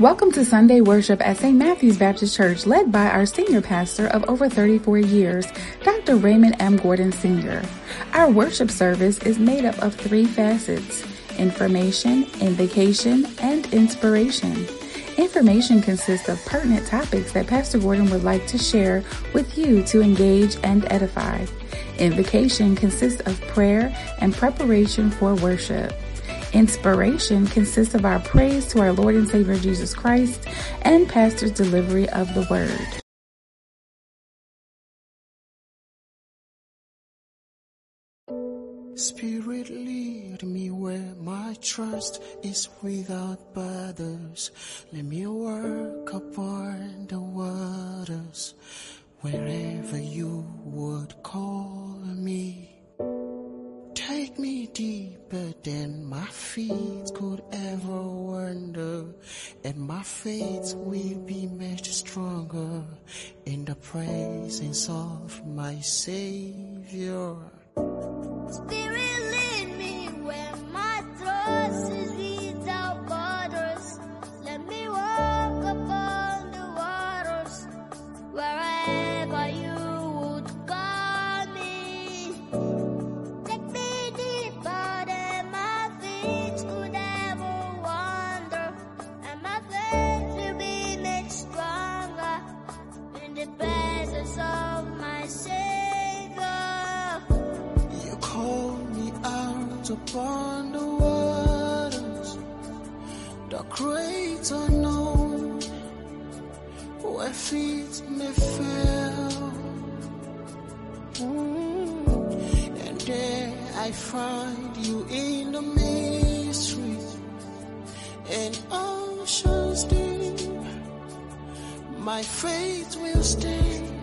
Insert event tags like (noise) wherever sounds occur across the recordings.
Welcome to Sunday worship at St. Matthew's Baptist Church, led by our senior pastor of over 34 years, Dr. Raymond M. Gordon Sr. Our worship service is made up of three facets information, invocation, and inspiration. Information consists of pertinent topics that Pastor Gordon would like to share with you to engage and edify. Invocation consists of prayer and preparation for worship. Inspiration consists of our praise to our Lord and Savior Jesus Christ and Pastor's delivery of the word. Spirit, lead me where my trust is without borders. Let me work upon the waters wherever you would call me. Take me deeper than my feet could ever wander, and my faith will be much stronger in the presence of my Savior. Spirit, lead me where my trust is upon the waters, the great unknown, where feet may fail. Mm. And there I find you in the mystery and oceans deep. My faith will stand.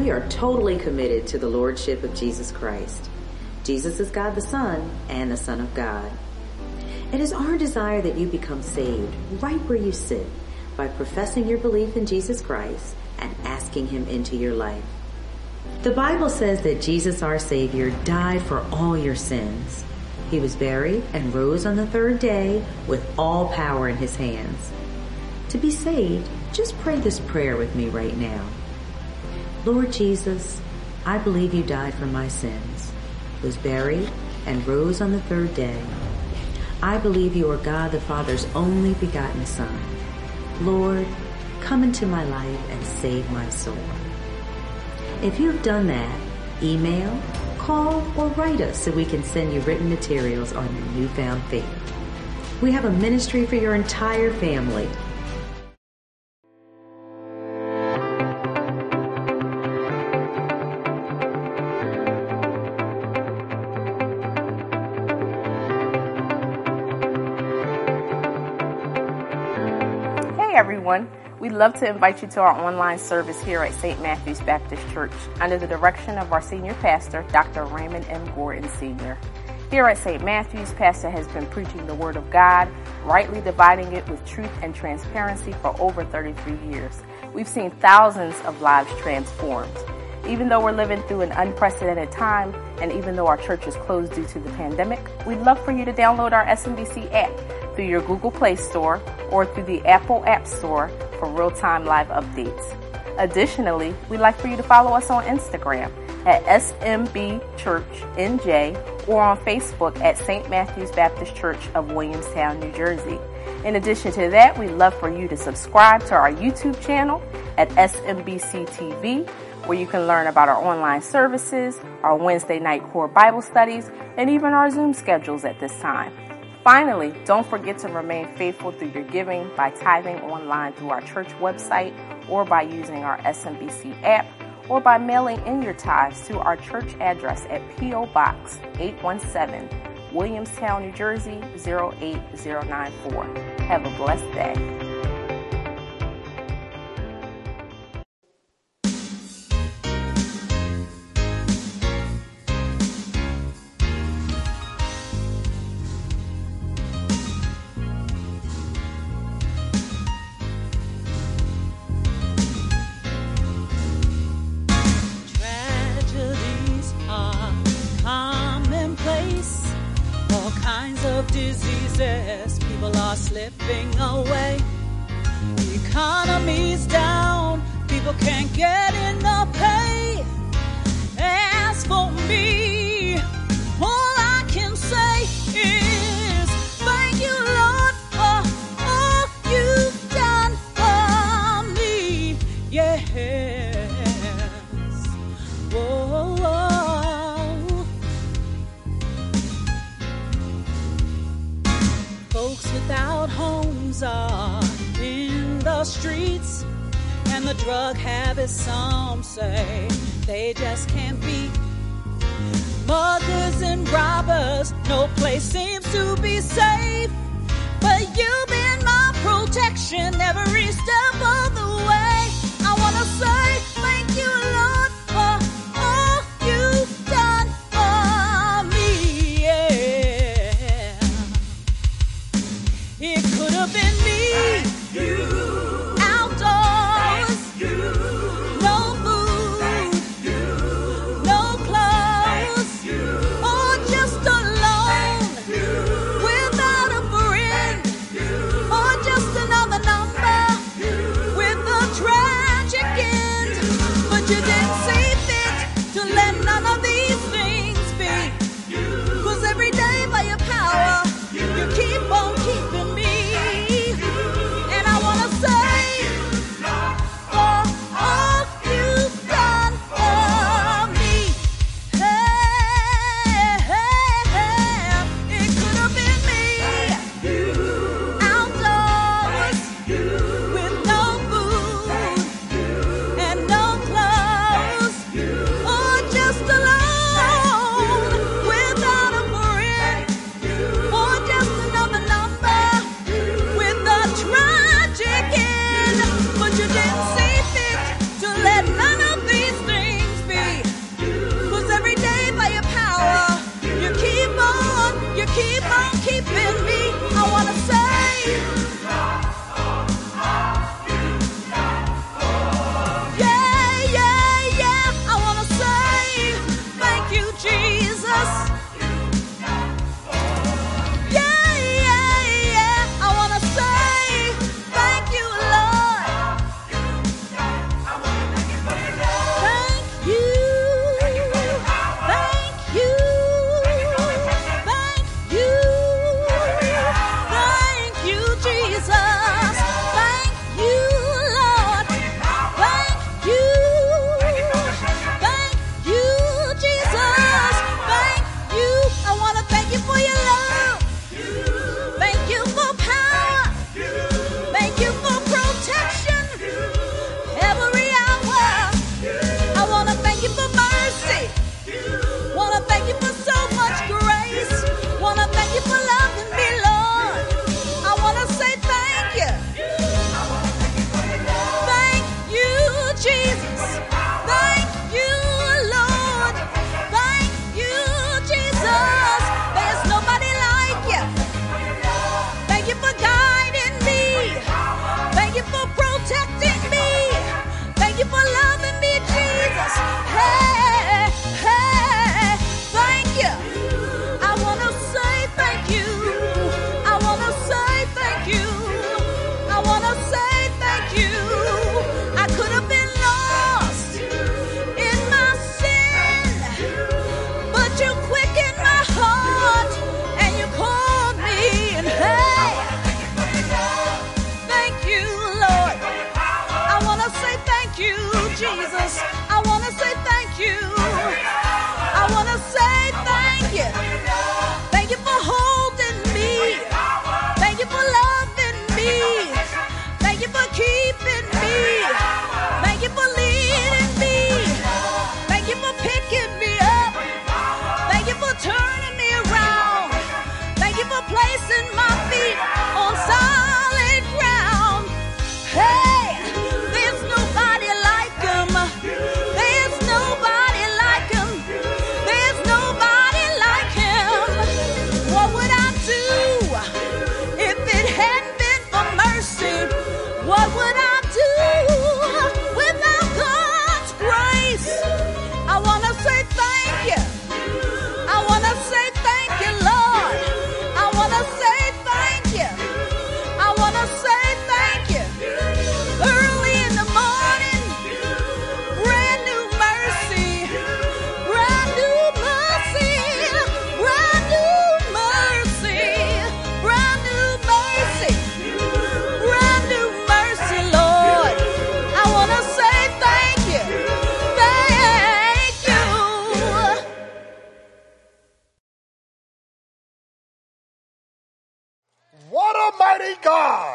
We are totally committed to the Lordship of Jesus Christ. Jesus is God the Son and the Son of God. It is our desire that you become saved right where you sit by professing your belief in Jesus Christ and asking Him into your life. The Bible says that Jesus our Savior died for all your sins. He was buried and rose on the third day with all power in His hands. To be saved, just pray this prayer with me right now. Lord Jesus, I believe you died for my sins, was buried, and rose on the third day. I believe you are God the Father's only begotten Son. Lord, come into my life and save my soul. If you've done that, email, call, or write us so we can send you written materials on your newfound faith. We have a ministry for your entire family. Everyone, we'd love to invite you to our online service here at St. Matthew's Baptist Church under the direction of our senior pastor, Dr. Raymond M. Gordon Sr. Here at St. Matthew's, Pastor has been preaching the Word of God, rightly dividing it with truth and transparency for over 33 years. We've seen thousands of lives transformed. Even though we're living through an unprecedented time, and even though our church is closed due to the pandemic, we'd love for you to download our SMBC app through your Google Play Store or through the Apple App Store for real-time live updates. Additionally, we'd like for you to follow us on Instagram at SMB Church NJ or on Facebook at St. Matthew's Baptist Church of Williamstown, New Jersey. In addition to that, we'd love for you to subscribe to our YouTube channel at SMBC TV, where you can learn about our online services, our Wednesday night core Bible studies, and even our Zoom schedules at this time. Finally, don't forget to remain faithful through your giving by tithing online through our church website or by using our SMBC app or by mailing in your tithes to our church address at P.O. Box 817, Williamstown, New Jersey 08094. Have a blessed day.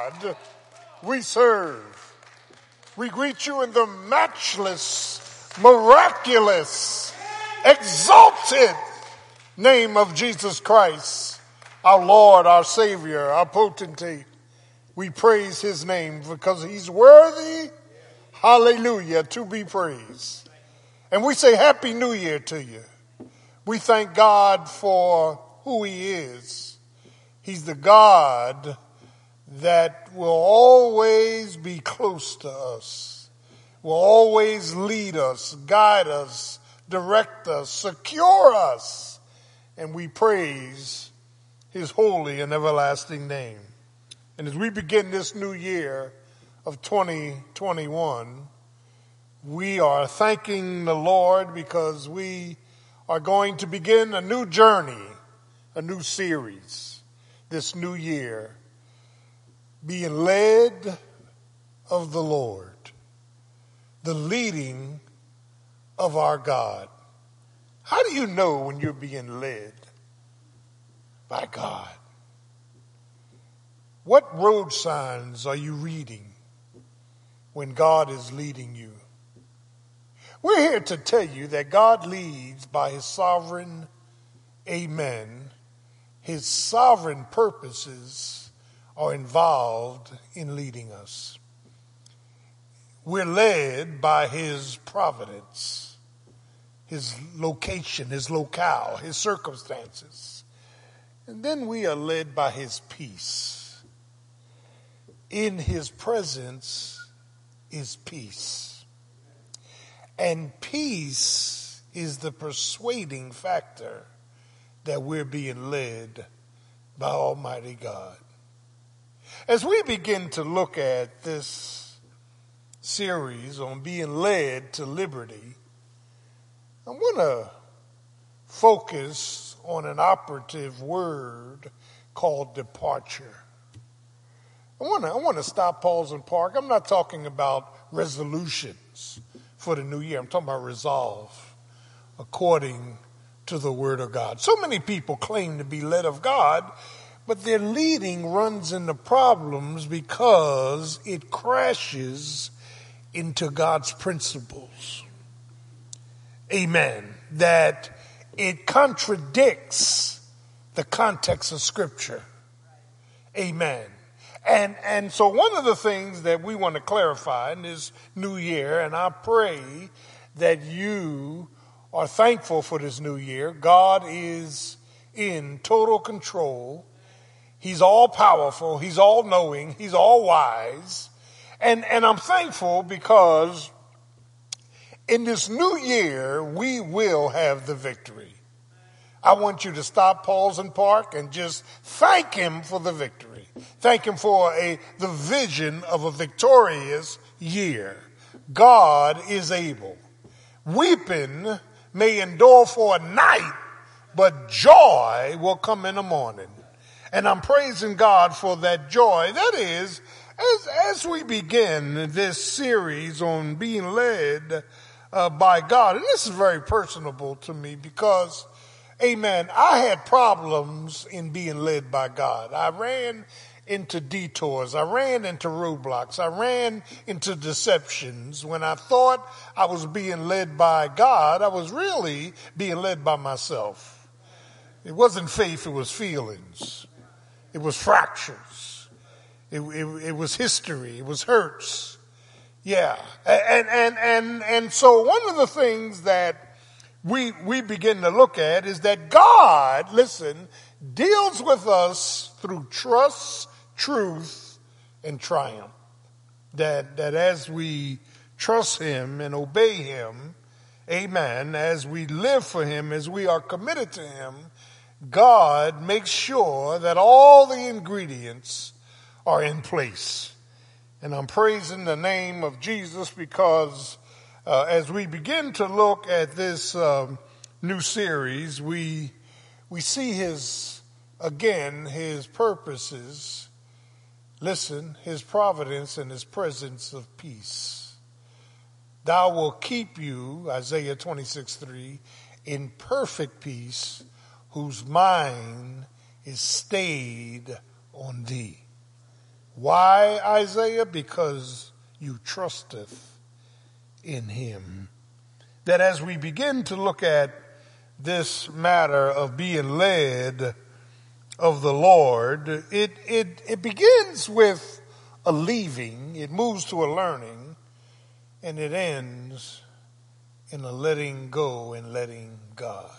God we serve. We greet you in the matchless, miraculous, exalted name of Jesus Christ, our Lord, our Savior, our potentate. We praise his name because he's worthy, hallelujah, to be praised. And we say Happy New Year to you. We thank God for who he is. He's the God that will always be close to us, will always lead us, guide us, direct us, secure us. And we praise his holy and everlasting name. And as we begin this new year of 2021, we are thanking the Lord because we are going to begin a new journey, a new series this new year, being led of the Lord, the leading of our God. How do you know when you're being led by God? What road signs are you reading when God is leading you? We're here to tell you that God leads by his sovereign amen. His sovereign purposes are involved in leading us. We're led by his providence, his location, his locale, his circumstances. And then we are led by his peace. In his presence is peace. And peace is the persuading factor that we're being led by Almighty God. As we begin to look at this series on being led to liberty, I want to focus on an operative word called departure. I want to I want to stop, pause, and park. I'm not talking about resolutions for the new year. I'm talking about resolve according to the word of God. So many people claim to be led of God, but their leading runs into problems because it crashes into God's principles. Amen. That it contradicts the context of scripture. Amen. And, and so one of the things that we want to clarify in this new year, and I pray that you are thankful for this new year. God is in total control. He's all powerful. He's all knowing. He's all wise. And, and I'm thankful because in this new year, we will have the victory. I want you to stop, pause, and park and just thank him for the victory. Thank him for a, the vision of a victorious year. God is able. Weeping may endure for a night, but joy will come in the morning. And I'm praising God for that joy. That is As, as we begin this series on being led uh, by God, and this is very personable to me because, amen, I had problems in being led by God. I ran into detours. I ran into roadblocks. I ran into deceptions. When I thought I was being led by God, I was really being led by myself. It wasn't faith, it was feelings. It was fractures. It, it, it was history. It was hurts. Yeah. And, and, and, and so one of the things that we, we begin to look at is that God, listen, deals with us through trust, truth, and triumph. That, that as we trust Him and obey Him, amen, as we live for Him, as we are committed to Him, God makes sure that all the ingredients are in place. And I'm praising the name of Jesus because uh, as we begin to look at this um, new series, we we see his again his purposes. Listen, his providence and his presence of peace. Thou will keep you, Isaiah 26, 3, in perfect peace, whose mind is stayed on thee. Why, Isaiah? Because you trusteth in him. That as we begin to look at this matter of being led of the Lord, it, it, it begins with a leaving, it moves to a learning, and it ends in a letting go and letting God.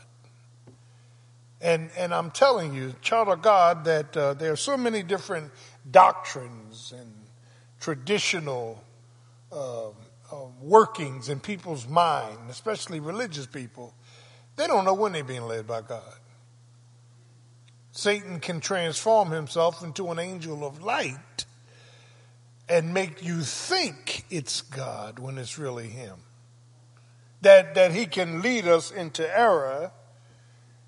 And, and I'm telling you, child of God, that uh, there are so many different doctrines and traditional uh, uh, workings in people's mind, especially religious people. They don't know when they're being led by God. Satan can transform himself into an angel of light and make you think it's God when it's really him. That, that he can lead us into error.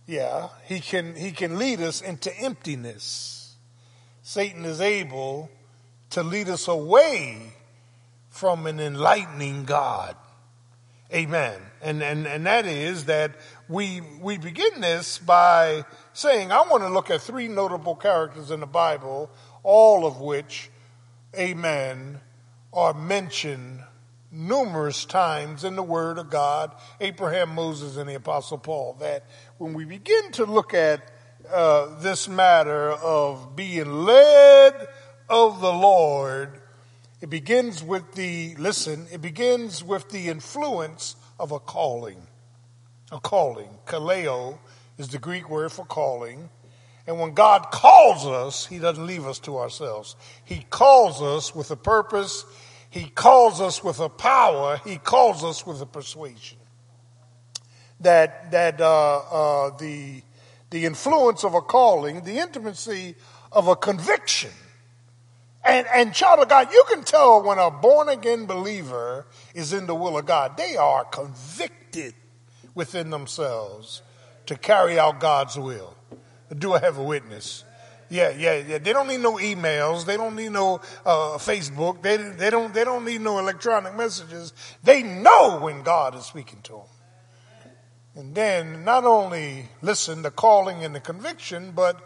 Yeah, he can, he can lead us into emptiness. Satan is able to lead us away from an enlightening God. Amen. And, and, and that is that we, we begin this by saying, I want to look at three notable characters in the Bible, all of which, amen, are mentioned numerous times in the Word of God, Abraham, Moses, and the Apostle Paul. That when we begin to look at uh, this matter of being led of the Lord, it begins with the, listen, it begins with the influence of a calling. A calling. Kaleo is the Greek word for calling. And when God calls us, He doesn't leave us to ourselves. He calls us with a purpose. He calls us with a power. He calls us with a persuasion. That, that, uh, uh, the, the influence of a calling, the intimacy of a conviction. And, and child of God, you can tell when a born again believer is in the will of God. They are convicted within themselves to carry out God's will. Do I have a witness? Yeah, yeah, yeah. They don't need no emails. They don't need no uh, Facebook. They, they don't they don't need no electronic messages. They know when God is speaking to them. And then not only listen the calling and the conviction, but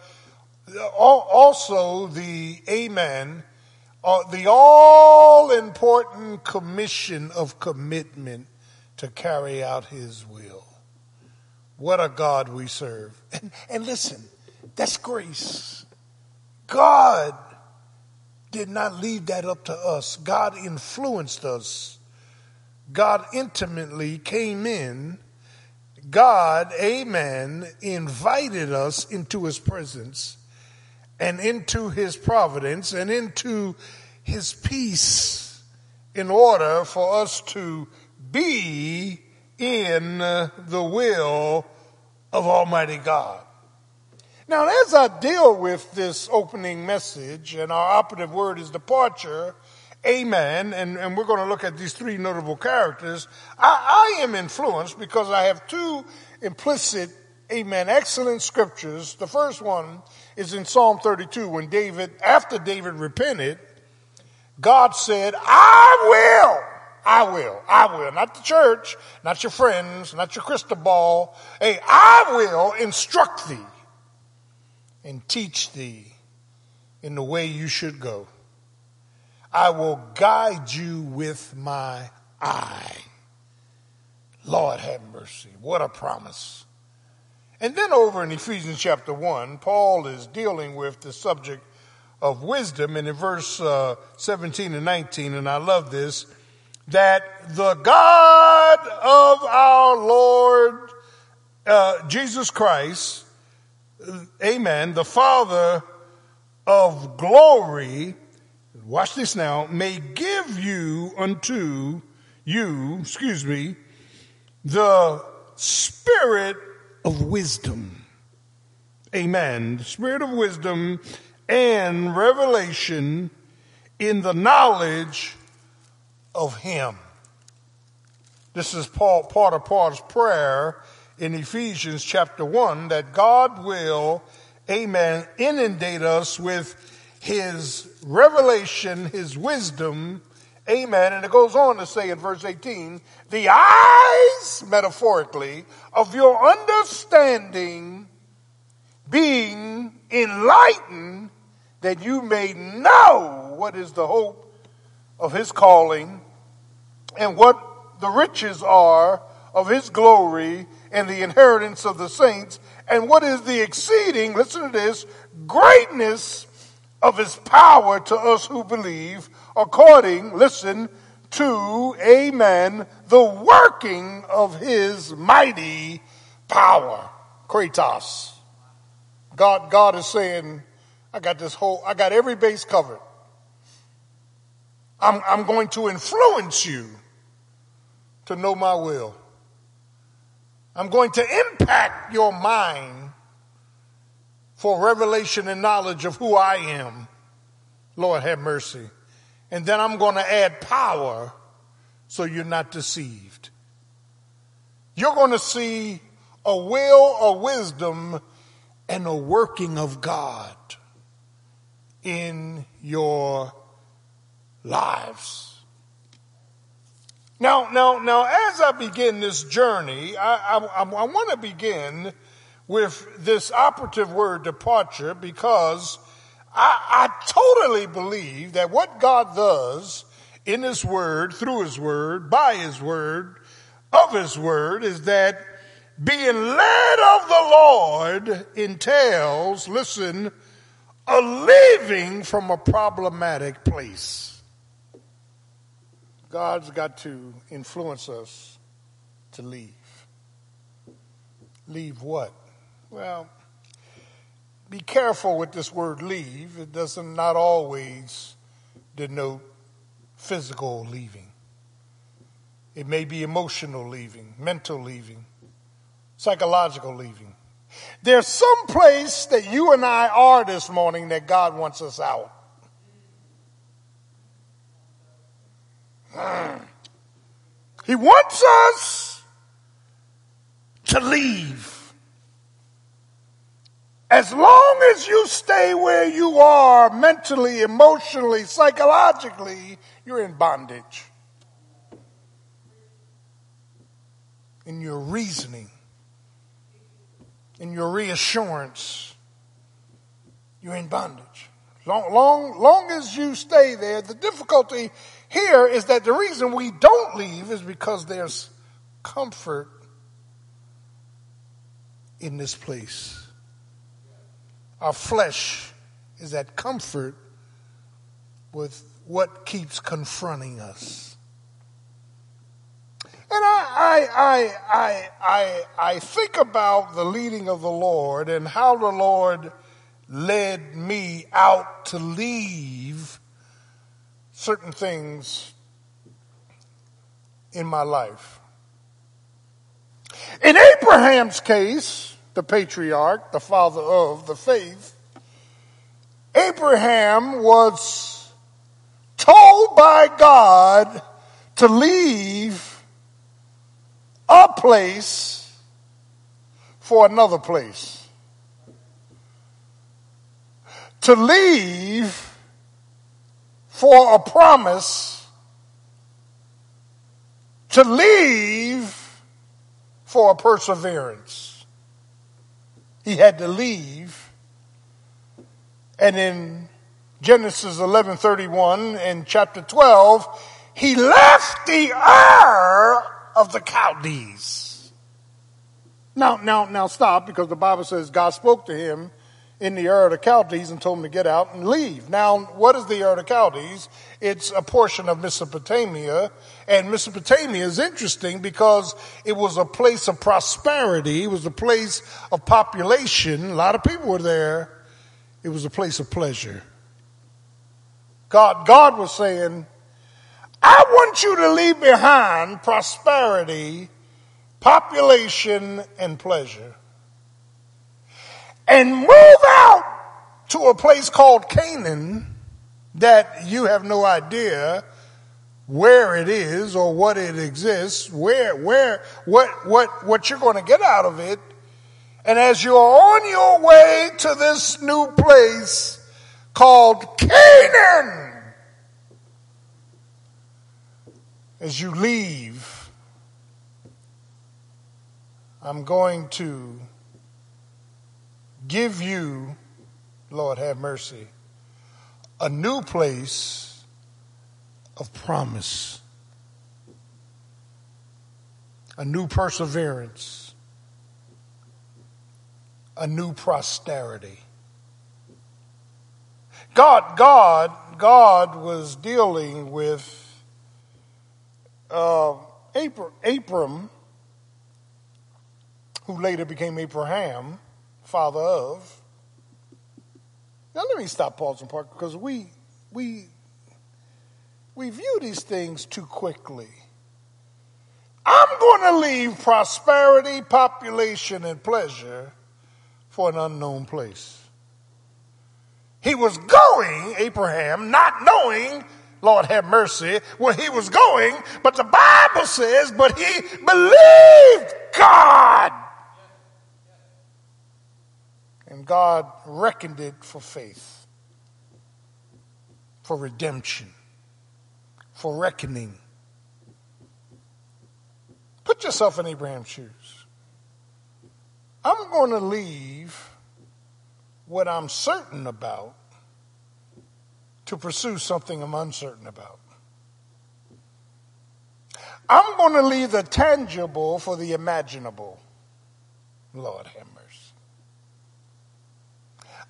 also the amen, uh, the all important commission of commitment to carry out His will. What a God we serve. And, and listen, that's grace. God did not leave that up to us. God influenced us. God intimately came in. God, amen, invited us into his presence and into his providence and into his peace in order for us to be in the will of Almighty God. Now, as I deal with this opening message, and our operative word is departure, amen, and, and we're going to look at these three notable characters, I, I am influenced because I have two implicit, amen, excellent scriptures. The first one is in Psalm 32 when David, after David repented, God said, I will. I will. I will. Not the church, not your friends, not your crystal ball. Hey, I will instruct thee and teach thee in the way you should go. I will guide you with my eye. Lord have mercy. What a promise. And then over in Ephesians chapter 1, Paul is dealing with the subject of wisdom. And in verse uh, 17 and 19, and I love this, that the God of our Lord uh, Jesus Christ, amen, the Father of glory, watch this now, may give you unto you, excuse me, the spirit of wisdom. Amen. The spirit of wisdom and revelation in the knowledge of him. This is part of Paul's prayer in Ephesians chapter 1 that God will, amen, inundate us with his revelation, his wisdom, amen. And it goes on to say in verse 18, the eyes, metaphorically, of your understanding being enlightened that you may know what is the hope of his calling and what the riches are of his glory and the inheritance of the saints and what is the exceeding, listen to this, greatness of his power to us who believe according, listen, to, amen, the working of his mighty power. Kratos. God, God is saying, I got this whole, I got every base covered. I'm, I'm going to influence you to know my will. I'm going to impact your mind for revelation and knowledge of who I am. Lord have mercy. And then I'm going to add power so you're not deceived. You're going to see a will, a wisdom, and a working of God in your lives. Now, now, now, as I begin this journey, I, I, I want to begin with this operative word departure because I, I totally believe that what God does in His Word, through His Word, by His Word, of His Word, is that being led of the Lord entails, listen, a leaving from a problematic place. God's got to influence us to leave. Leave what? Well, be careful with this word leave. It doesn't not always denote physical leaving. It may be emotional leaving, mental leaving, psychological leaving. There's some place that you and I are this morning that God wants us out. He wants us to leave. As long as you stay where you are mentally, emotionally, psychologically, you're in bondage. In your reasoning, in your reassurance, you're in bondage. Long, long, long as you stay there, the difficulty here is that the reason we don't leave is because there's comfort in this place. Our flesh is at comfort with what keeps confronting us. And I, I, I, I, I, I think about the leading of the Lord and how the Lord led me out to leave certain things in my life. In Abraham's case, the patriarch, the father of the faith, Abraham was told by God to leave a place for another place. To leave for a promise to leave for a perseverance. He had to leave. And in Genesis 11:31 and chapter 12, he left the Ur of the Chaldees. Now, now, now stop because the Bible says God spoke to him in the Ur of the Chaldees and told them to get out and leave. Now, what is the Ur of the Chaldees? It's a portion of Mesopotamia. And Mesopotamia is interesting because it was a place of prosperity. It was a place of population. A lot of people were there. It was a place of pleasure. God, God was saying, I want you to leave behind prosperity, population, and pleasure. And move out to a place called Canaan that you have no idea where it is or what it exists, where, where, what, what, what you're going to get out of it. And as you're on your way to this new place called Canaan, as you leave, I'm going to give you, Lord have mercy, a new place of promise, a new perseverance, a new prosperity. God, God, God was dealing with uh, Abram, Abram, who later became Abraham, father of. Now let me stop, pausing part because we we we view these things too quickly. I'm going to leave prosperity, population, and pleasure for an unknown place. He was going, Abraham, not knowing Lord have mercy, where he was going, but the Bible says, but he believed God. And God reckoned it for faith, for redemption, for reckoning. Put yourself in Abraham's shoes. I'm going to leave what I'm certain about to pursue something I'm uncertain about. I'm going to leave the tangible for the imaginable. Lord have.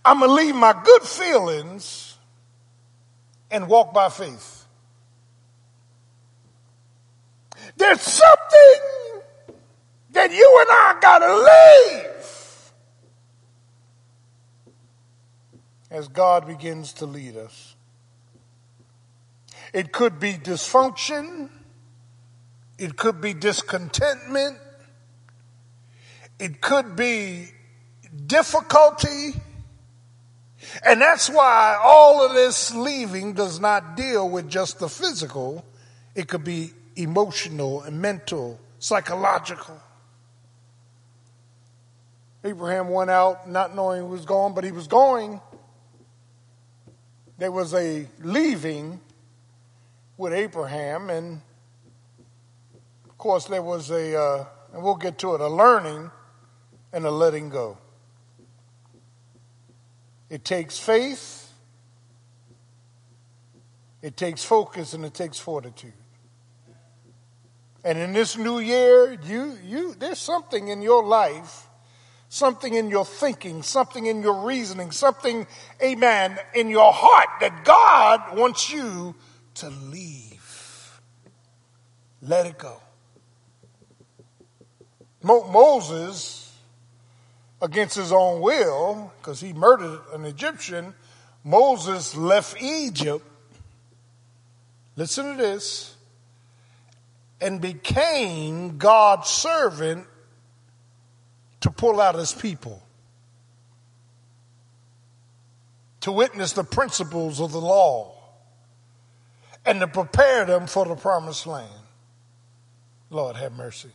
I'm going to leave my good feelings and walk by faith. There's something that you and I got to leave as God begins to lead us. It could be dysfunction. It could be discontentment. It could be difficulty. And that's why all of this leaving does not deal with just the physical. It could be emotional and mental, psychological. Abraham went out not knowing he was going, but he was going. There was a leaving with Abraham, and of course, there was a, uh, and we'll get to it, a learning and a letting go. It takes faith, it takes focus, and it takes fortitude. And in this new year, you, you, there's something in your life, something in your thinking, something in your reasoning, something, amen, in your heart that God wants you to leave. Let it go. Mo- Moses, against his own will, because he murdered an Egyptian, Moses left Egypt. Listen to this. And became God's servant to pull out his people, to witness the principles of the law and to prepare them for the promised land. Lord have mercy.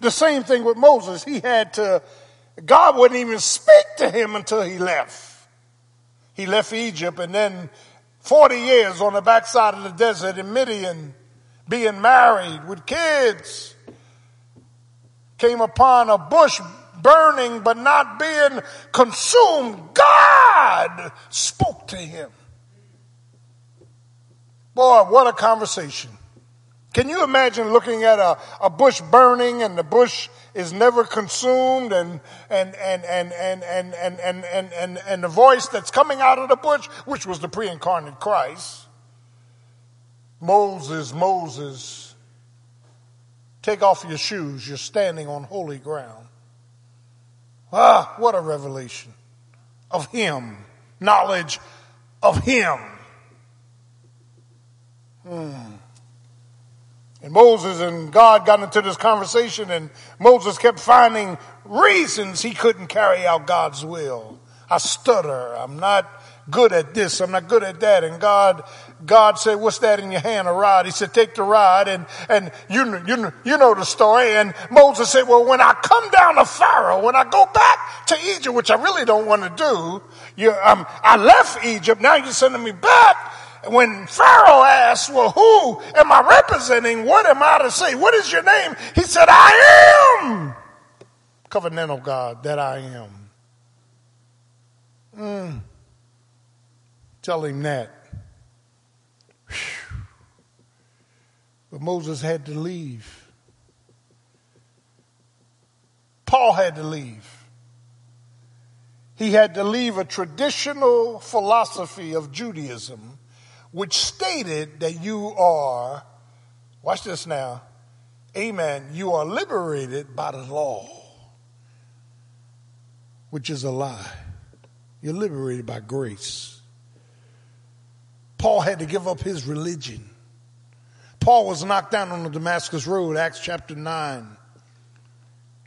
The same thing with Moses. He had to, God wouldn't even speak to him until he left. He left Egypt and then 40 years on the backside of the desert in Midian, being married with kids, came upon a bush burning but not being consumed. God spoke to him. Boy, what a conversation. Can you imagine looking at a, a bush burning and the bush is never consumed and, and, and, and, and, and, and, and, and, and, and the voice that's coming out of the bush, which was the pre-incarnate Christ, Moses, Moses, take off your shoes. You're standing on holy ground. Ah, what a revelation of Him, knowledge of Him. And Moses and God got into this conversation, and Moses kept finding reasons he couldn't carry out God's will. I stutter. I'm not good at this. I'm not good at that. And God, God said, "What's that in your hand? A rod?" He said, "Take the rod." And and you you you know the story. And Moses said, "Well, when I come down to Pharaoh, when I go back to Egypt, which I really don't want to do, you, um, I left Egypt. Now you're sending me back." When Pharaoh asked, well, who am I representing? What am I to say? What is your name? He said, I am covenantal God that I am. Mm. Tell him that. But Moses had to leave. Paul had to leave. He had to leave a traditional philosophy of Judaism which stated that you are, watch this now, amen, you are liberated by the law, which is a lie. You're liberated by grace. Paul had to give up his religion. Paul was knocked down on the Damascus Road, Acts chapter 9.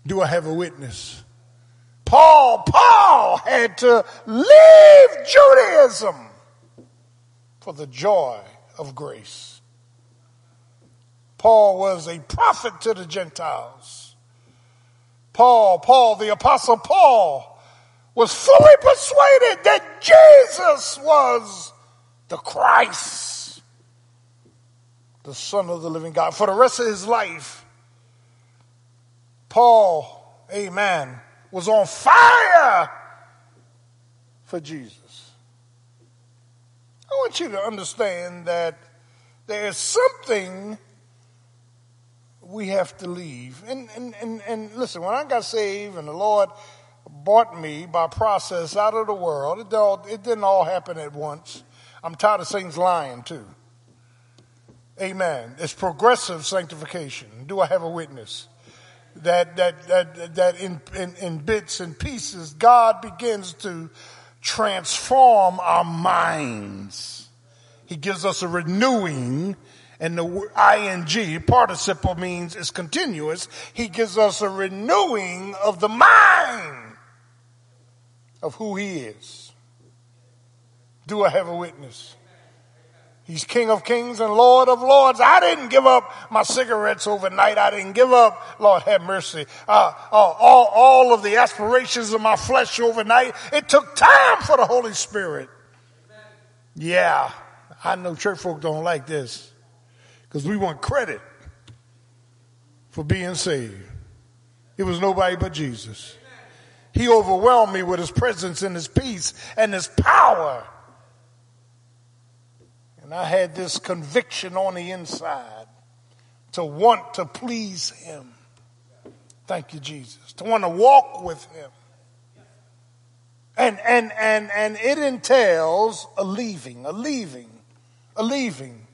Do I have a witness? Paul, Paul had to leave Judaism for the joy of grace. Paul was a prophet to the Gentiles. Paul, Paul, the apostle Paul, was fully persuaded that Jesus was the Christ, the Son of the living God. For the rest of his life, Paul, amen, was on fire for Jesus. I want you to understand that there is something we have to leave. And, and, and, and listen, when I got saved and the Lord bought me by process out of the world, it, all, it didn't all happen at once. I'm tired of saints lying too. Amen. It's progressive sanctification. Do I have a witness? That, that, that, that in, in, in bits and pieces, God begins to transform our minds. He gives us a renewing and the ing participle means it's continuous. He gives us a renewing of the mind of who he is. Do I have a witness? He's King of Kings and Lord of Lords. I didn't give up my cigarettes overnight. I didn't give up, Lord have mercy, uh, uh, all, all of the aspirations of my flesh overnight. It took time for the Holy Spirit. Yeah, I know church folk don't like this because we want credit for being saved. It was nobody but Jesus. He overwhelmed me with his presence and his peace and his power. And I had this conviction on the inside to want to please him. Thank you, Jesus. To want to walk with him. And, and, and, and it entails a leaving, a leaving, a leaving.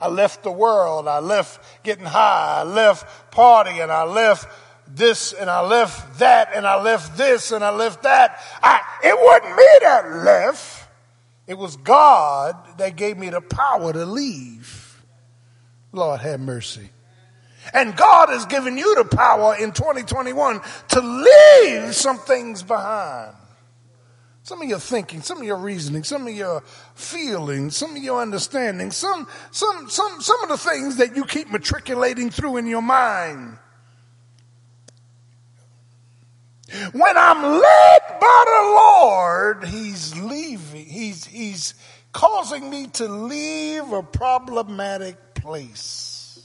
I left the world. I left getting high. I left partying. I left this and I left that and I left this and I left that. I, it wasn't me that left. It was God that gave me the power to leave. Lord have mercy. And God has given you the power in 2021 to leave some things behind. Some of your thinking, some of your reasoning, some of your feelings, some of your understanding, some, some, some, some of the things that you keep matriculating through in your mind. When I'm led by the Lord, He's leaving. He's, he's, causing me to leave a problematic place.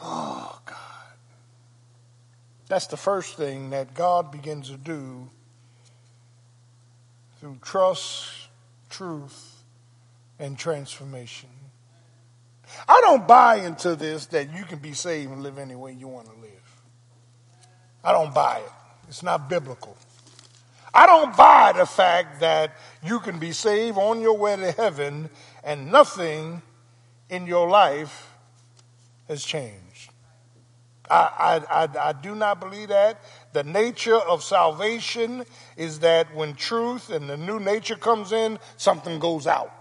Oh, God. That's the first thing that God begins to do through trust, truth, and transformation. I don't buy into this that you can be saved and live any way you want to live. I don't buy it. It's not biblical. I don't buy the fact that you can be saved on your way to heaven and nothing in your life has changed. I, I, I, I do not believe that. The nature of salvation is that when truth and the new nature comes in, something goes out.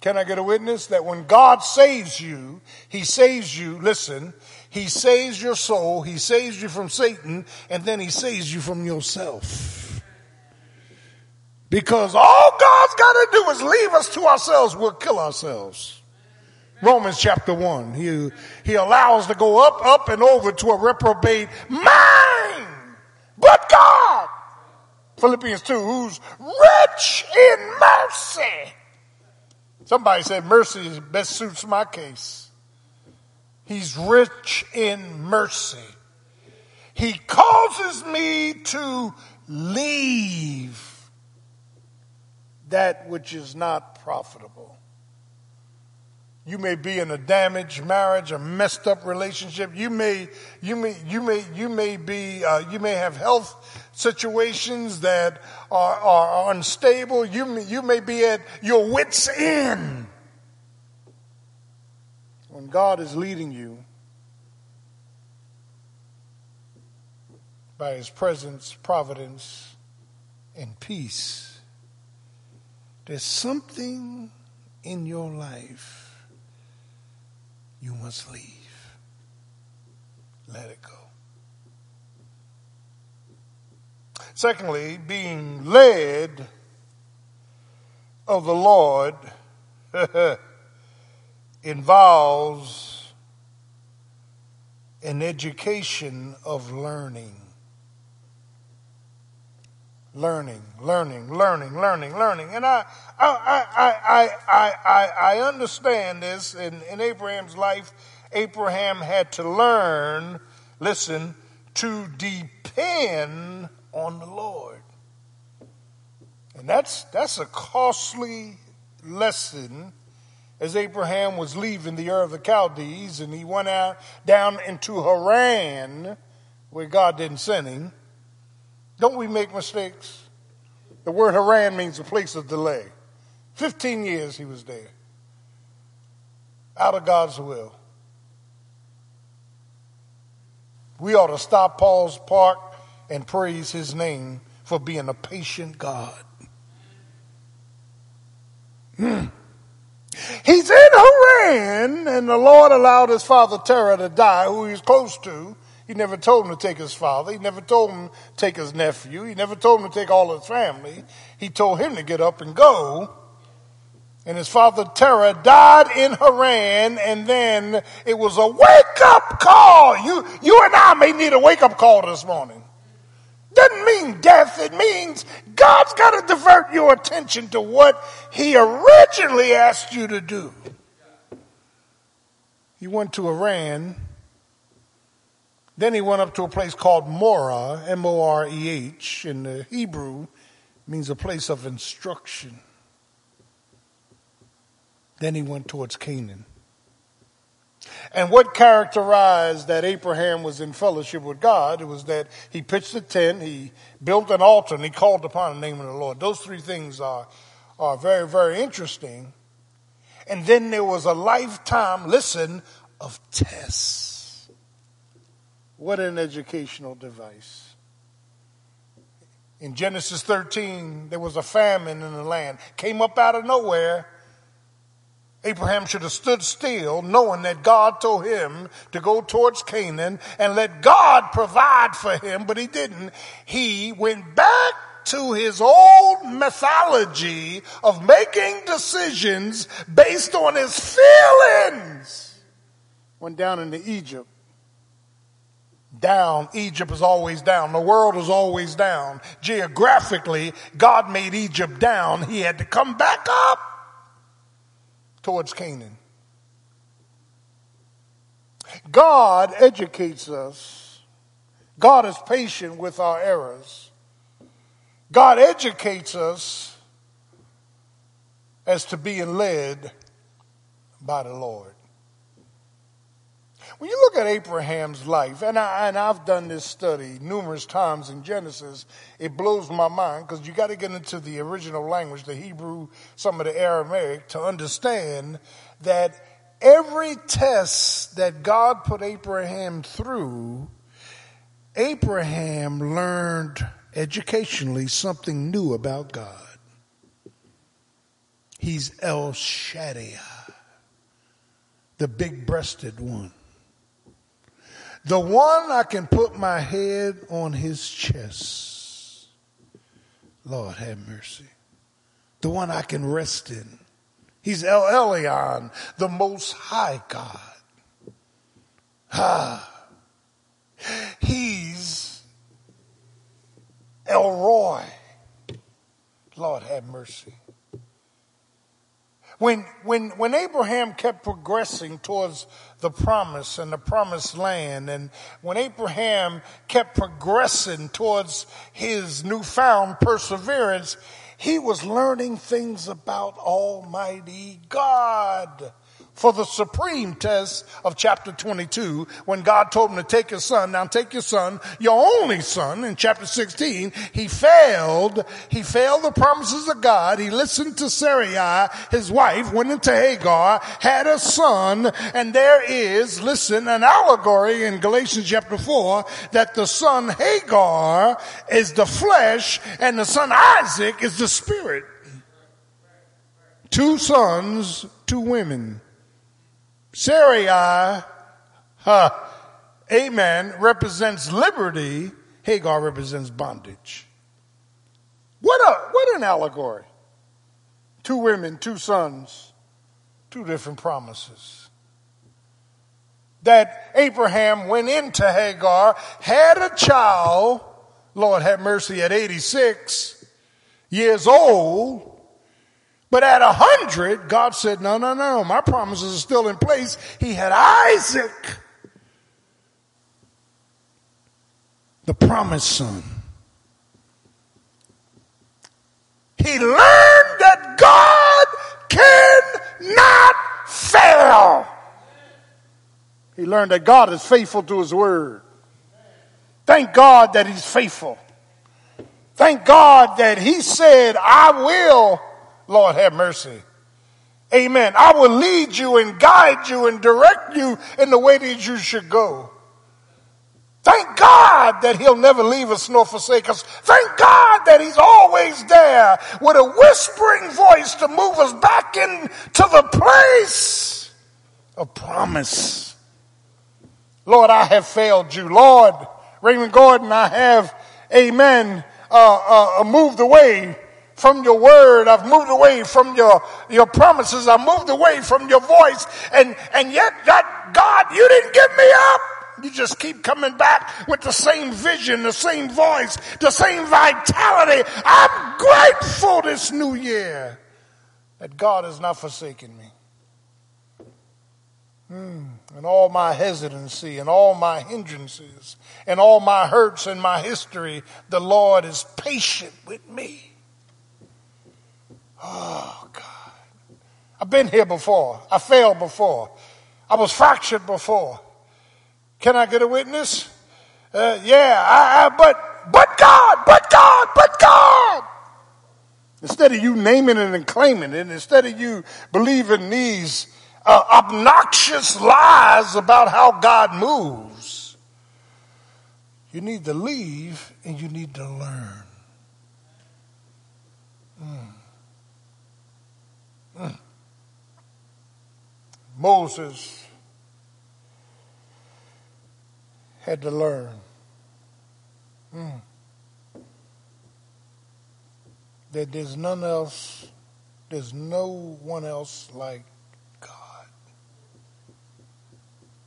Can I get a witness that when God saves you, He saves you, listen, He saves your soul, He saves you from Satan, and then He saves you from yourself. Because all God's got to do is leave us to ourselves, we'll kill ourselves. Romans chapter 1. He, he allows to go up, up, and over to a reprobate mind. But God, Philippians 2, who's rich in mercy. Somebody said mercy best suits my case. He's rich in mercy. He causes me to leave that which is not profitable. You may be in a damaged marriage, a messed up relationship. You may, you may, you may, you may be, uh, you may have health situations that are, are unstable. You may, you may be at your wits' end. When God is leading you by His presence, providence, and peace, there's something in your life you must leave. Let it go. Secondly, being led of the Lord (laughs) involves an education of learning. Learning, learning, learning, learning, learning. And I, I, I, I, I, I, understand this in, in Abraham's life. Abraham had to learn, listen, to depend on the Lord. And that's, that's a costly lesson as Abraham was leaving the Ur of the Chaldees and he went out down into Haran where God didn't send him. Don't we make mistakes? The word Haran means a place of delay. 15 years he was there. Out of God's will. We ought to stop, pause, park, and praise his name for being a patient God. Hmm. He's in Haran, and the Lord allowed his father Terah to die, who he was close to. He never told him to take his father. He never told him to take his nephew. He never told him to take all his family. He told him to get up and go. And his father Terah died in Haran, and then it was a wake up call. You, you and I may need a wake up call this morning. Doesn't mean death, it means God's got to divert your attention to what He originally asked you to do. He went to Haran, then he went up to a place called Moreh, M O R E H, in the Hebrew means a place of instruction. Then he went towards Canaan. And what characterized that Abraham was in fellowship with God was that he pitched a tent, he built an altar, and he called upon the name of the Lord. Those three things are, are very, very interesting. And then there was a lifetime, listen, of tests. What an educational device. In Genesis 13, there was a famine in the land. Came up out of nowhere. Abraham should have stood still, knowing that God told him to go towards Canaan and let God provide for him, but he didn't. He went back to his old mythology of making decisions based on his feelings. Went down into Egypt Down. Egypt is always down. The world is always down. Geographically, God made Egypt down. He had to come back up towards Canaan. God educates us. God is patient with our errors. God educates us as to being led by the Lord. When you look at Abraham's life, and, I, and I've done this study numerous times in Genesis, it blows my mind because you got to get into the original language, the Hebrew, some of the Aramaic, to understand that every test that God put Abraham through, Abraham learned educationally something new about God. He's El Shaddai, the big breasted one. The one I can put my head on his chest. Lord have mercy. The one I can rest in. He's El Elyon, the most high God. Ah. He's El Roi. Lord have mercy. When, when, when Abraham kept progressing towards the promise and the promised land, and when Abraham kept progressing towards his newfound perseverance, he was learning things about Almighty God. For the supreme test of chapter 22, when God told him to take his son, now take your son, your only son, in chapter 16, he failed, he failed the promises of God. He listened to Sarai, his wife, went into Hagar, had a son, and there is, listen, an allegory in Galatians chapter 4 that the son Hagar is the flesh and the son Isaac is the spirit. Two sons, two women. Sarai, huh, amen, represents liberty. Hagar represents bondage. What a, what an allegory. Two women, two sons, two different promises. That Abraham went into Hagar, had a child, Lord have mercy, at 86 years old, but at a hundred, God said, no, no, no, my promises are still in place. He had Isaac, the promised son. He learned that God cannot fail. He learned that God is faithful to his word. Thank God that he's faithful. Thank God that he said, I will Lord have mercy. Amen. I will lead you and guide you and direct you in the way that you should go. Thank God that he'll never leave us nor forsake us. Thank God that he's always there with a whispering voice to move us back into the place of promise. Lord, I have failed you. Lord, Raymond Gordon, I have, amen, uh, uh, moved away from your word. I've moved away from your, your promises. I've moved away from your voice. And, and yet, God, God, you didn't give me up. You just keep coming back with the same vision, the same voice, the same vitality. I'm grateful this new year that God has not forsaken me. Hmm. And all my hesitancy and all my hindrances and all my hurts and my history, the Lord is patient with me. Oh, God. I've been here before. I failed before. I was fractured before. Can I get a witness? Uh, yeah, I, I, but, but God, but God, but God. Instead of you naming it and claiming it, instead of you believing these uh, obnoxious lies about how God moves, you need to leave and you need to learn. Moses had to learn mm, that there's none else, there's no one else like God.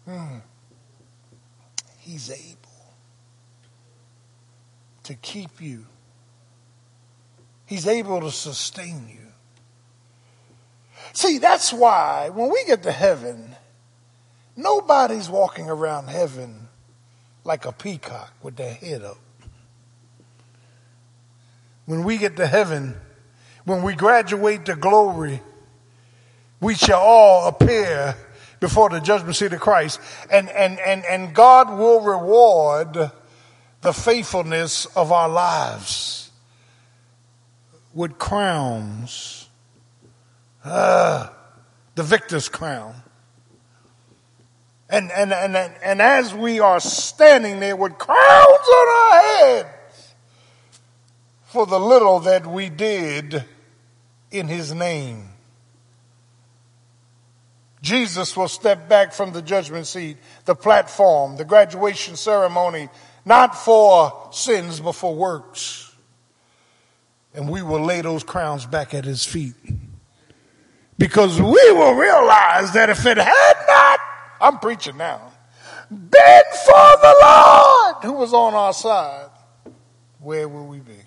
Mm. He's able. to keep you. He's able to sustain you. See, that's why when we get to heaven, nobody's walking around heaven like a peacock with their head up. When we get to heaven, when we graduate to glory, we shall all appear before the judgment seat of Christ and, and, and, and God will reward the faithfulness of our lives with crowns. Ah, (sighs) the victor's crown. And, and, and, and as we are standing there with crowns on our heads for the little that we did in his name. Jesus will step back from the judgment seat, the platform, the graduation ceremony, not for sins, but for works. And we will lay those crowns back at his feet. Because we will realize that if it had not, I'm preaching now, been for the Lord who was on our side, where will we be?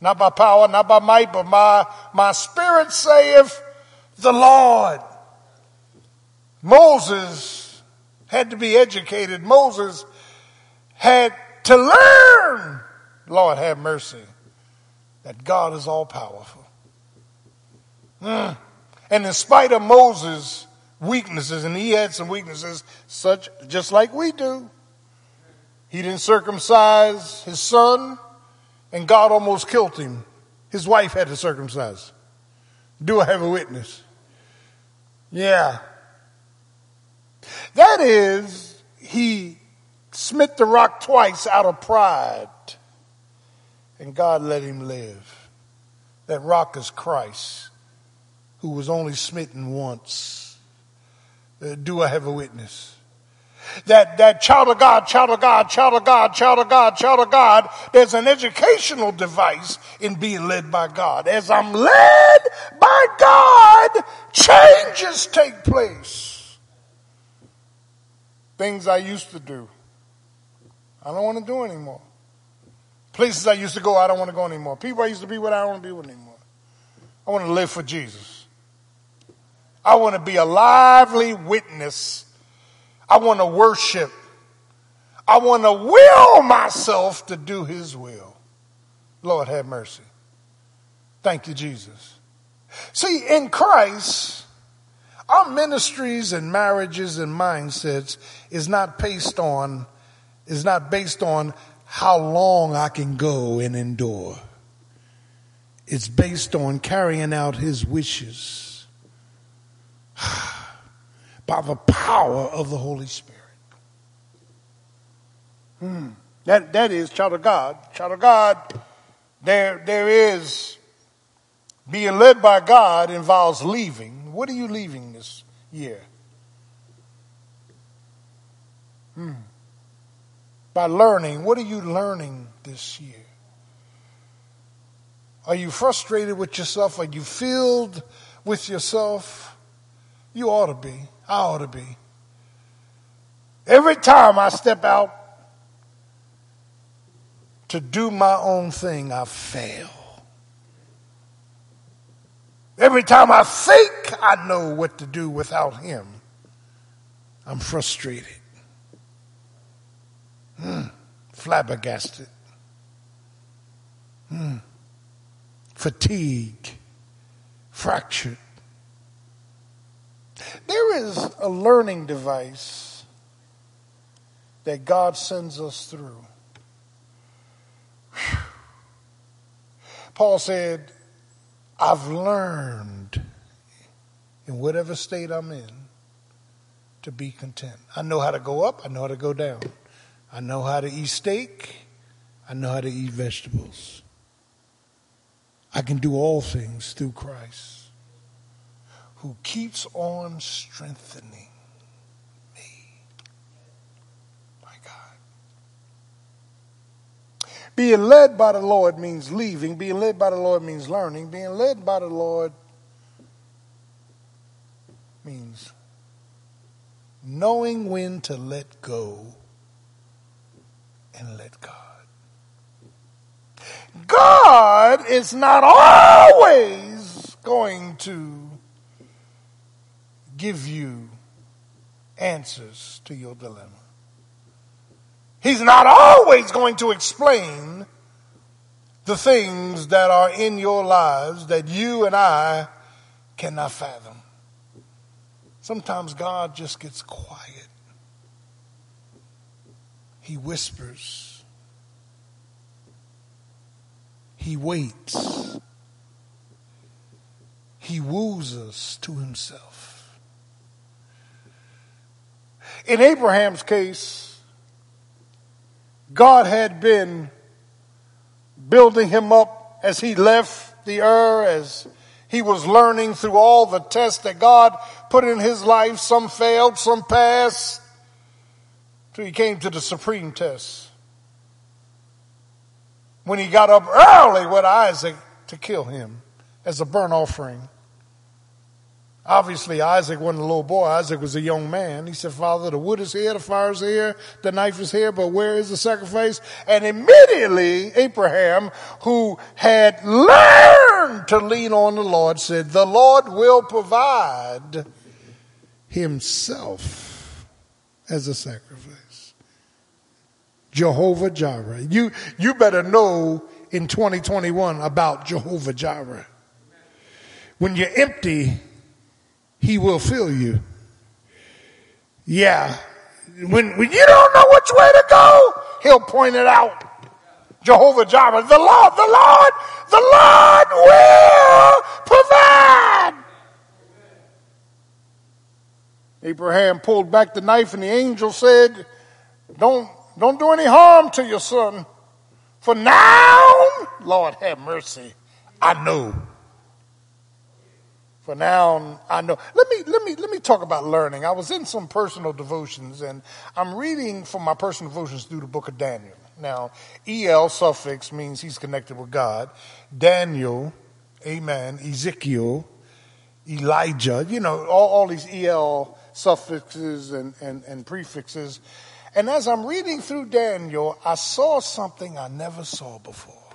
Not by power, not by might, but my, my spirit saith the Lord. Moses had to be educated. Moses had to learn, Lord have mercy, that God is all powerful. Mm. And in spite of Moses' weaknesses, and he had some weaknesses, such just like we do, he didn't circumcise his son, and God almost killed him. His wife had to circumcise. Do I have a witness? Yeah. That is, he smit the rock twice out of pride, and God let him live. That rock is Christ, who was only smitten once. Uh, do I have a witness? That, that child of God, child of God, child of God, child of God, child of God, there's an educational device in being led by God. As I'm led by God, changes take place. Things I used to do, I don't want to do anymore. Places I used to go, I don't want to go anymore. People I used to be with, I don't want to be with anymore. I want to live for Jesus. I want to be a lively witness. I want to worship. I want to will myself to do his will. Lord have mercy. Thank you, Jesus. See, in Christ, our ministries and marriages and mindsets is not based on, is not based on how long I can go and endure. It's based on carrying out his wishes (sighs) by the power of the Holy Spirit. Hmm. That, that is child of God. Child of God, there, there is being led by God involves leaving. What are you leaving this year? Hmm. By learning, what are you learning this year? Are you frustrated with yourself? Are you filled with yourself? You ought to be. I ought to be. Every time I step out to do my own thing, I fail. Every time I think I know what to do without Him, I'm frustrated, Hmm. flabbergasted, Hmm. fatigued, fractured. There is a learning device that God sends us through. (sighs) Paul said, I've learned in whatever state I'm in to be content. I know how to go up, I know how to go down. I know how to eat steak, I know how to eat vegetables. I can do all things through Christ who keeps on strengthening me. My God. Being led by the Lord means leaving. Being led by the Lord means learning. Being led by the Lord means knowing when to let go and let God. God is not always going to give you answers to your dilemma. He's not always going to explain the things that are in your lives that you and I cannot fathom. Sometimes God just gets quiet. He whispers. He waits. He woos us to himself. In Abraham's case, God had been building him up as he left the Ur, as he was learning through all the tests that God put in his life. Some failed, some passed, till he came to the supreme test. When he got up early with Isaac to kill him as a burnt offering. Obviously, Isaac wasn't a little boy. Isaac was a young man. He said, Father, the wood is here, the fire is here, the knife is here, but where is the sacrifice? And immediately, Abraham, who had learned to lean on the Lord, said, The Lord will provide himself as a sacrifice. Jehovah Jireh. You, you better know in 2021 about Jehovah Jireh. When you're empty, he will fill you. Yeah. When, when you don't know which way to go, he'll point it out. Jehovah Jireh, the Lord, the Lord, the Lord will provide. Abraham pulled back the knife and the angel said, don't, don't do any harm to your son. For now, Lord have mercy, I know. For now, I know. Let me, let me, let me talk about learning. I was in some personal devotions and I'm reading from my personal devotions through the book of Daniel. Now, EL suffix means he's connected with God. Daniel, amen, Ezekiel, Elijah, you know, all, all these EL suffixes and, and, and prefixes. And as I'm reading through Daniel, I saw something I never saw before.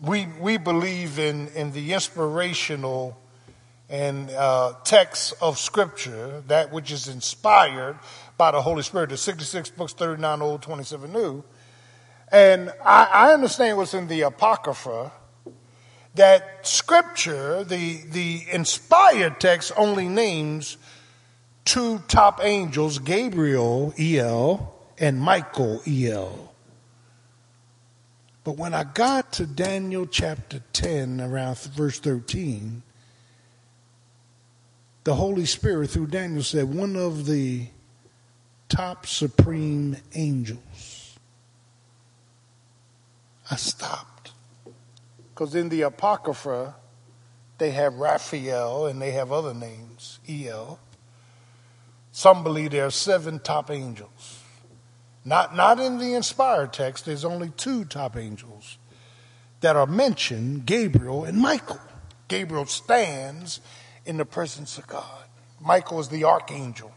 We, we believe in, in the inspirational and uh, texts of Scripture, that which is inspired by the Holy Spirit, the 66 books, 39 old, 27 new. And I, I understand what's in the Apocrypha, that Scripture, the, the inspired text, only names two top angels, Gabriel, El, and Michael, El. But when I got to Daniel chapter 10, around verse 13, the Holy Spirit, through Daniel, said, one of the top supreme angels. I stopped. Because in the Apocrypha, they have Raphael and they have other names, El. Some believe there are seven top angels. Not, not in the inspired text, there's only two top angels that are mentioned Gabriel and Michael. Gabriel stands in the presence of God. Michael is the archangel,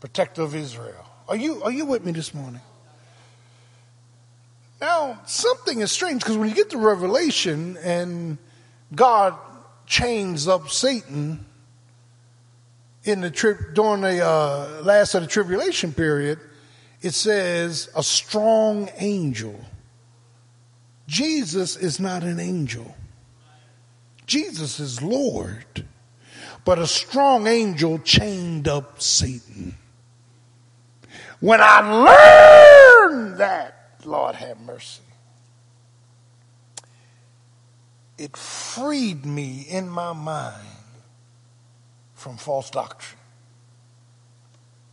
protector of Israel. Are you, are you with me this morning? Now, something is strange because when you get to Revelation and God chains up Satan in the trip during the uh, last of the tribulation period, it says a strong angel. Jesus is not an angel. Jesus is Lord. But a strong angel chained up Satan. When I learned that, Lord have mercy, it freed me in my mind from false doctrine.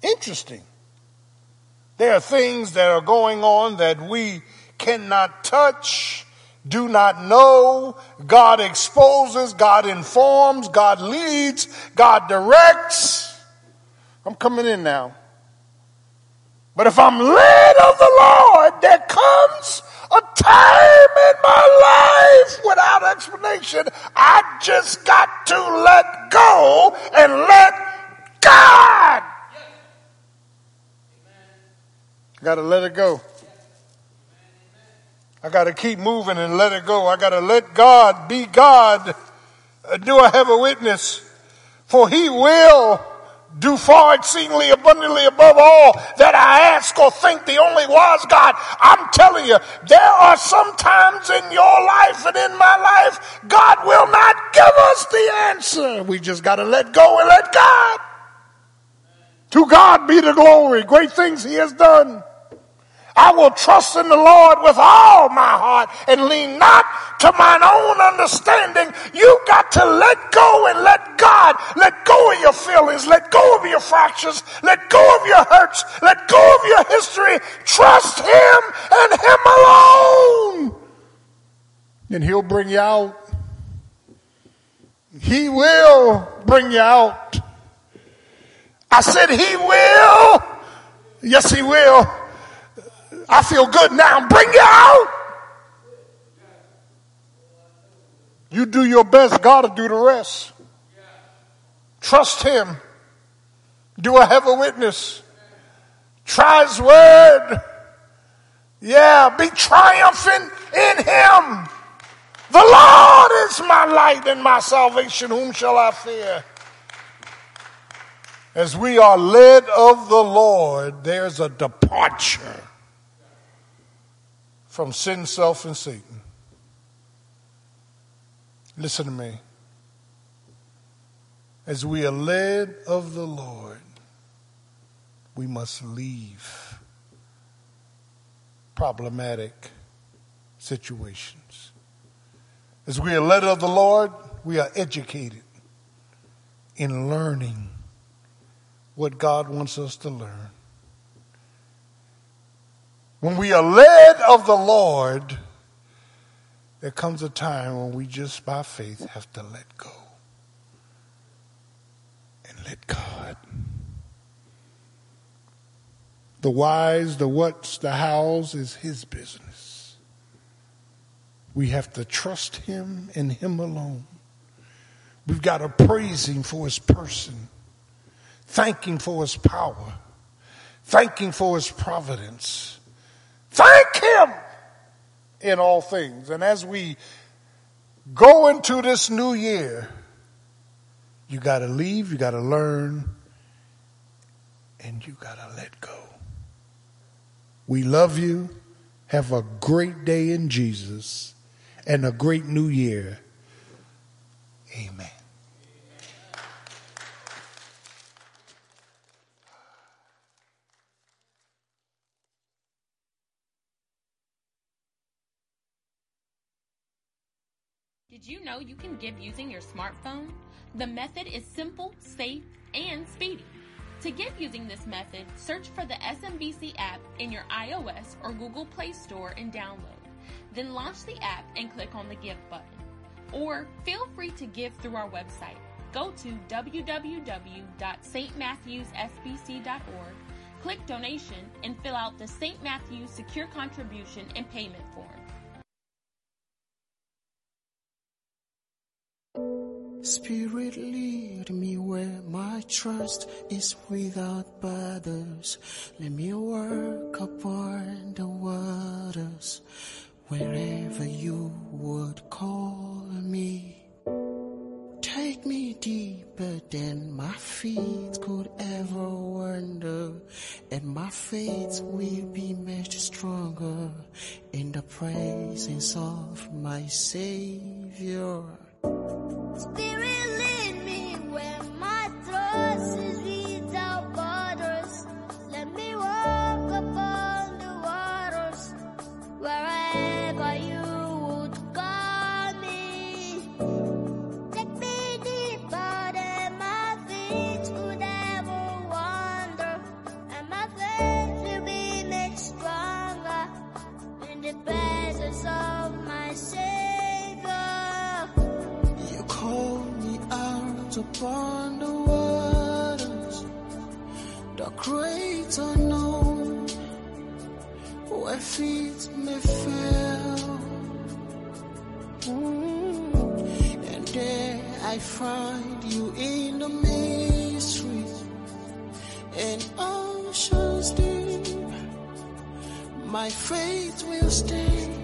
Interesting. There are things that are going on that we cannot touch, do not know. God exposes, God informs, God leads, God directs. I'm coming in now. But if I'm led of the Lord, there comes a time in my life without explanation. I just got to let go and let God. I got to let it go. I got to keep moving and let it go. I got to let God be God. Uh, do I have a witness? For he will do far exceedingly abundantly above all that I ask or think the only wise God. I'm telling you, there are some times in your life and in my life, God will not give us the answer. We just got to let go and let God. To God be the glory. Great things he has done. I will trust in the Lord with all my heart and lean not to mine own understanding. You got to let go and let God. Let go of your feelings. Let go of your fractures. Let go of your hurts. Let go of your history. Trust Him and Him alone. And He'll bring you out. He will bring you out. I said He will. Yes, He will. I feel good now. Bring you out. You do your best, God will do the rest. Trust Him. Do I have a witness? Try His word. Yeah, be triumphant in Him. The Lord is my light and my salvation. Whom shall I fear? As we are led of the Lord, there's a departure from sin, self, and Satan. Listen to me. As we are led of the Lord, we must leave problematic situations. As we are led of the Lord, we are educated in learning what God wants us to learn. When we are led of the Lord, there comes a time when we just by faith have to let go and let God. The whys, the whats, the hows is His business. We have to trust Him and Him alone. We've got to praise Him for His person, thank Him for His power, thank Him for His providence. Thank Him in all things. And as we go into this new year, you got to leave, you got to learn, and you got to let go. We love you. Have a great day in Jesus and a great new year. Amen. Did you know you can give using your smartphone? The method is simple, safe, and speedy. To give using this method, search for the SMBC app in your iOS or Google Play Store and download. Then launch the app and click on the Give button. Or feel free to give through our website. Go to www.stmatthewsfbc.org, click Donation, and fill out the St. Matthews Secure Contribution and Payment Form. Spirit, lead me where my trust is without borders. Let me work upon the waters wherever you would call me. Take me deeper than my feet could ever wander, and my faith will be much stronger in the presence of my Savior. Spirit, upon the waters, the great unknown, where feet may fail. Mm. And there I find you in the mystery and oceans deep. My faith will stand